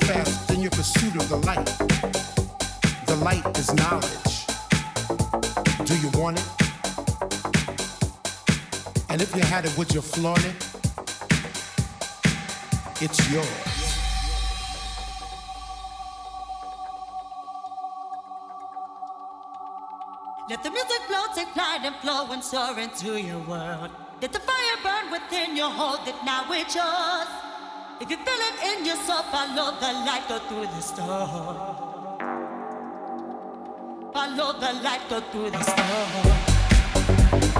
Steadfast in your pursuit of the light. The light is knowledge. Do you want it? And if you had it, would you flaunt it? It's yours. Let the music flow, take flight and flow and soar into your world. Let the fire burn within you, hold it now, it's yours. If you feel it in your soul, follow the light, go through the storm. Follow the light, go through the storm.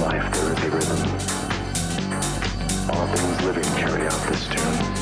life there is a rhythm. All things living carry out this tune.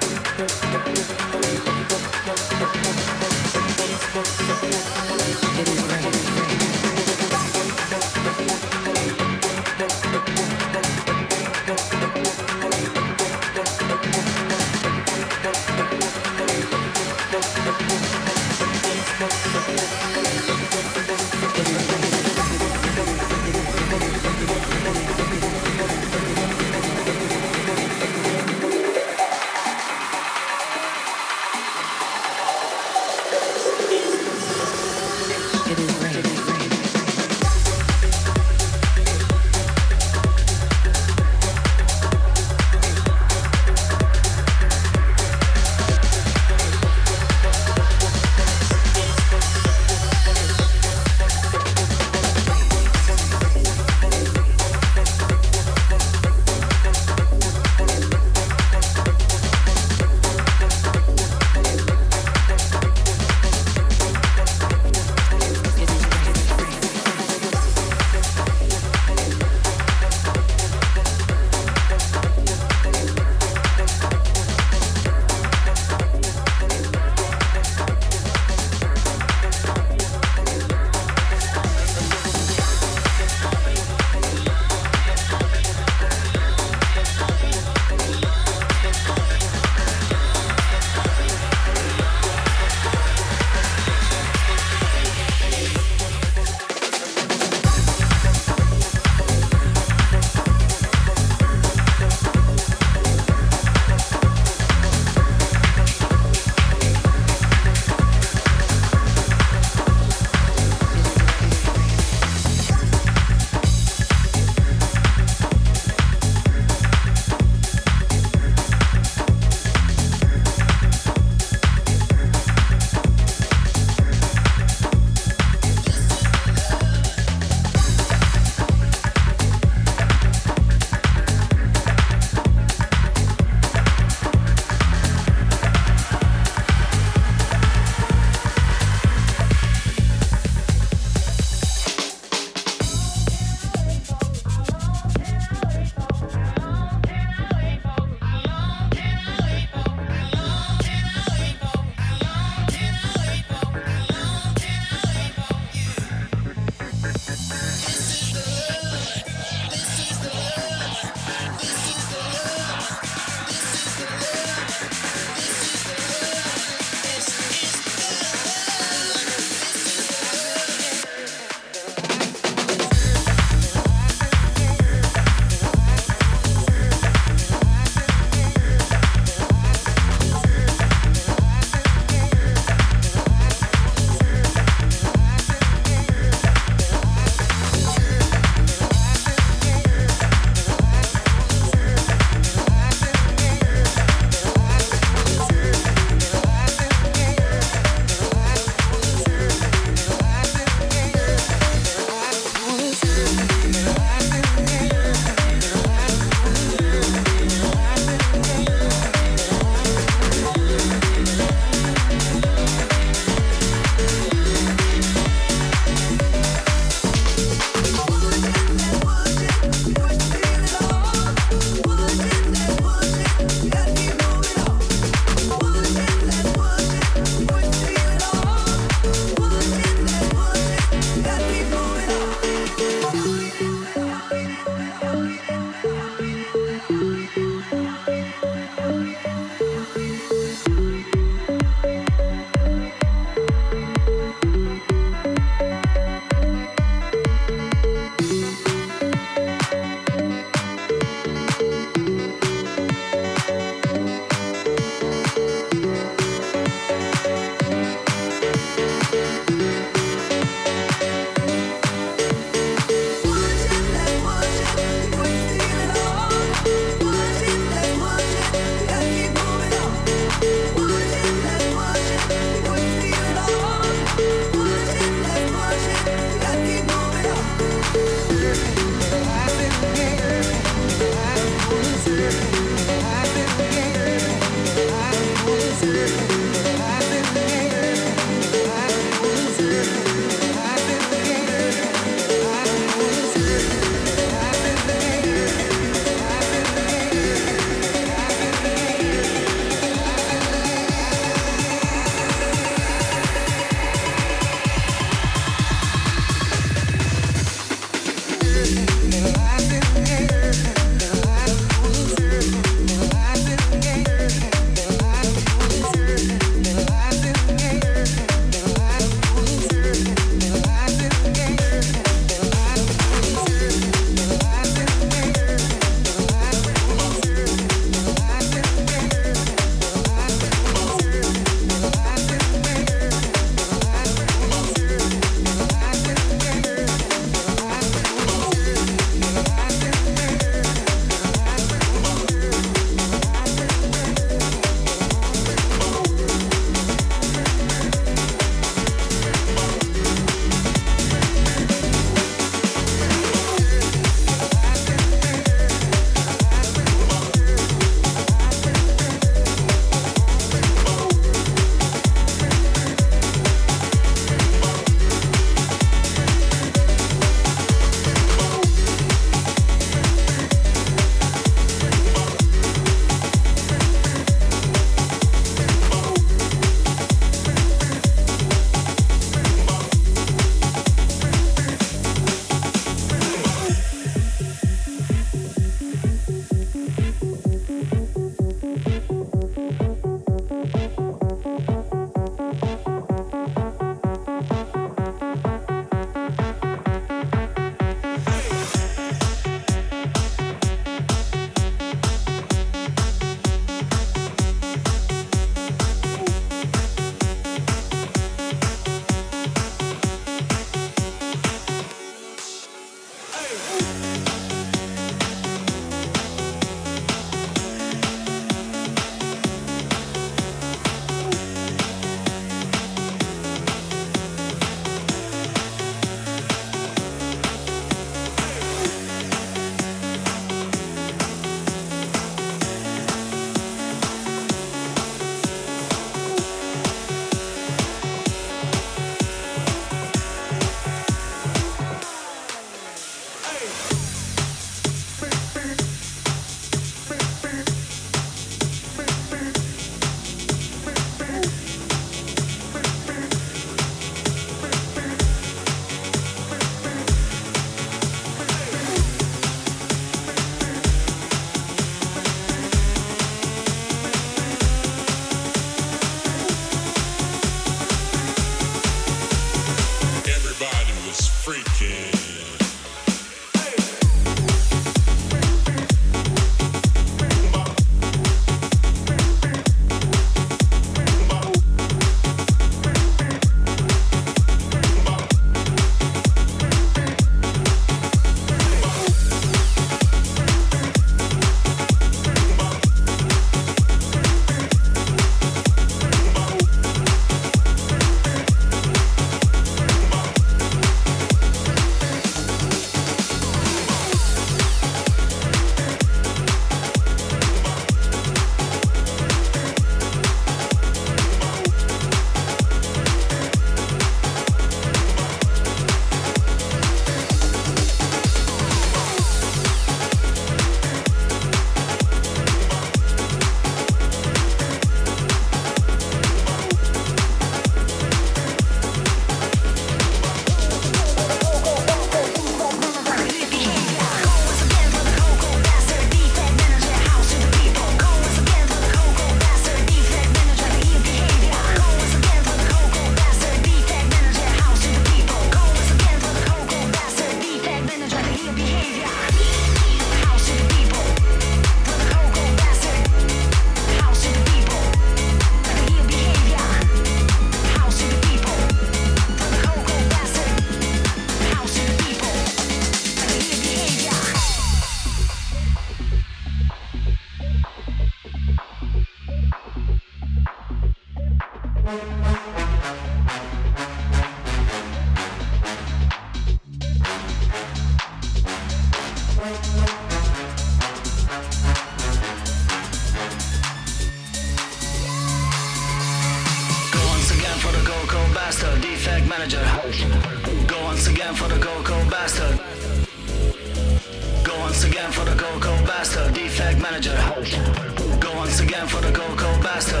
Bye.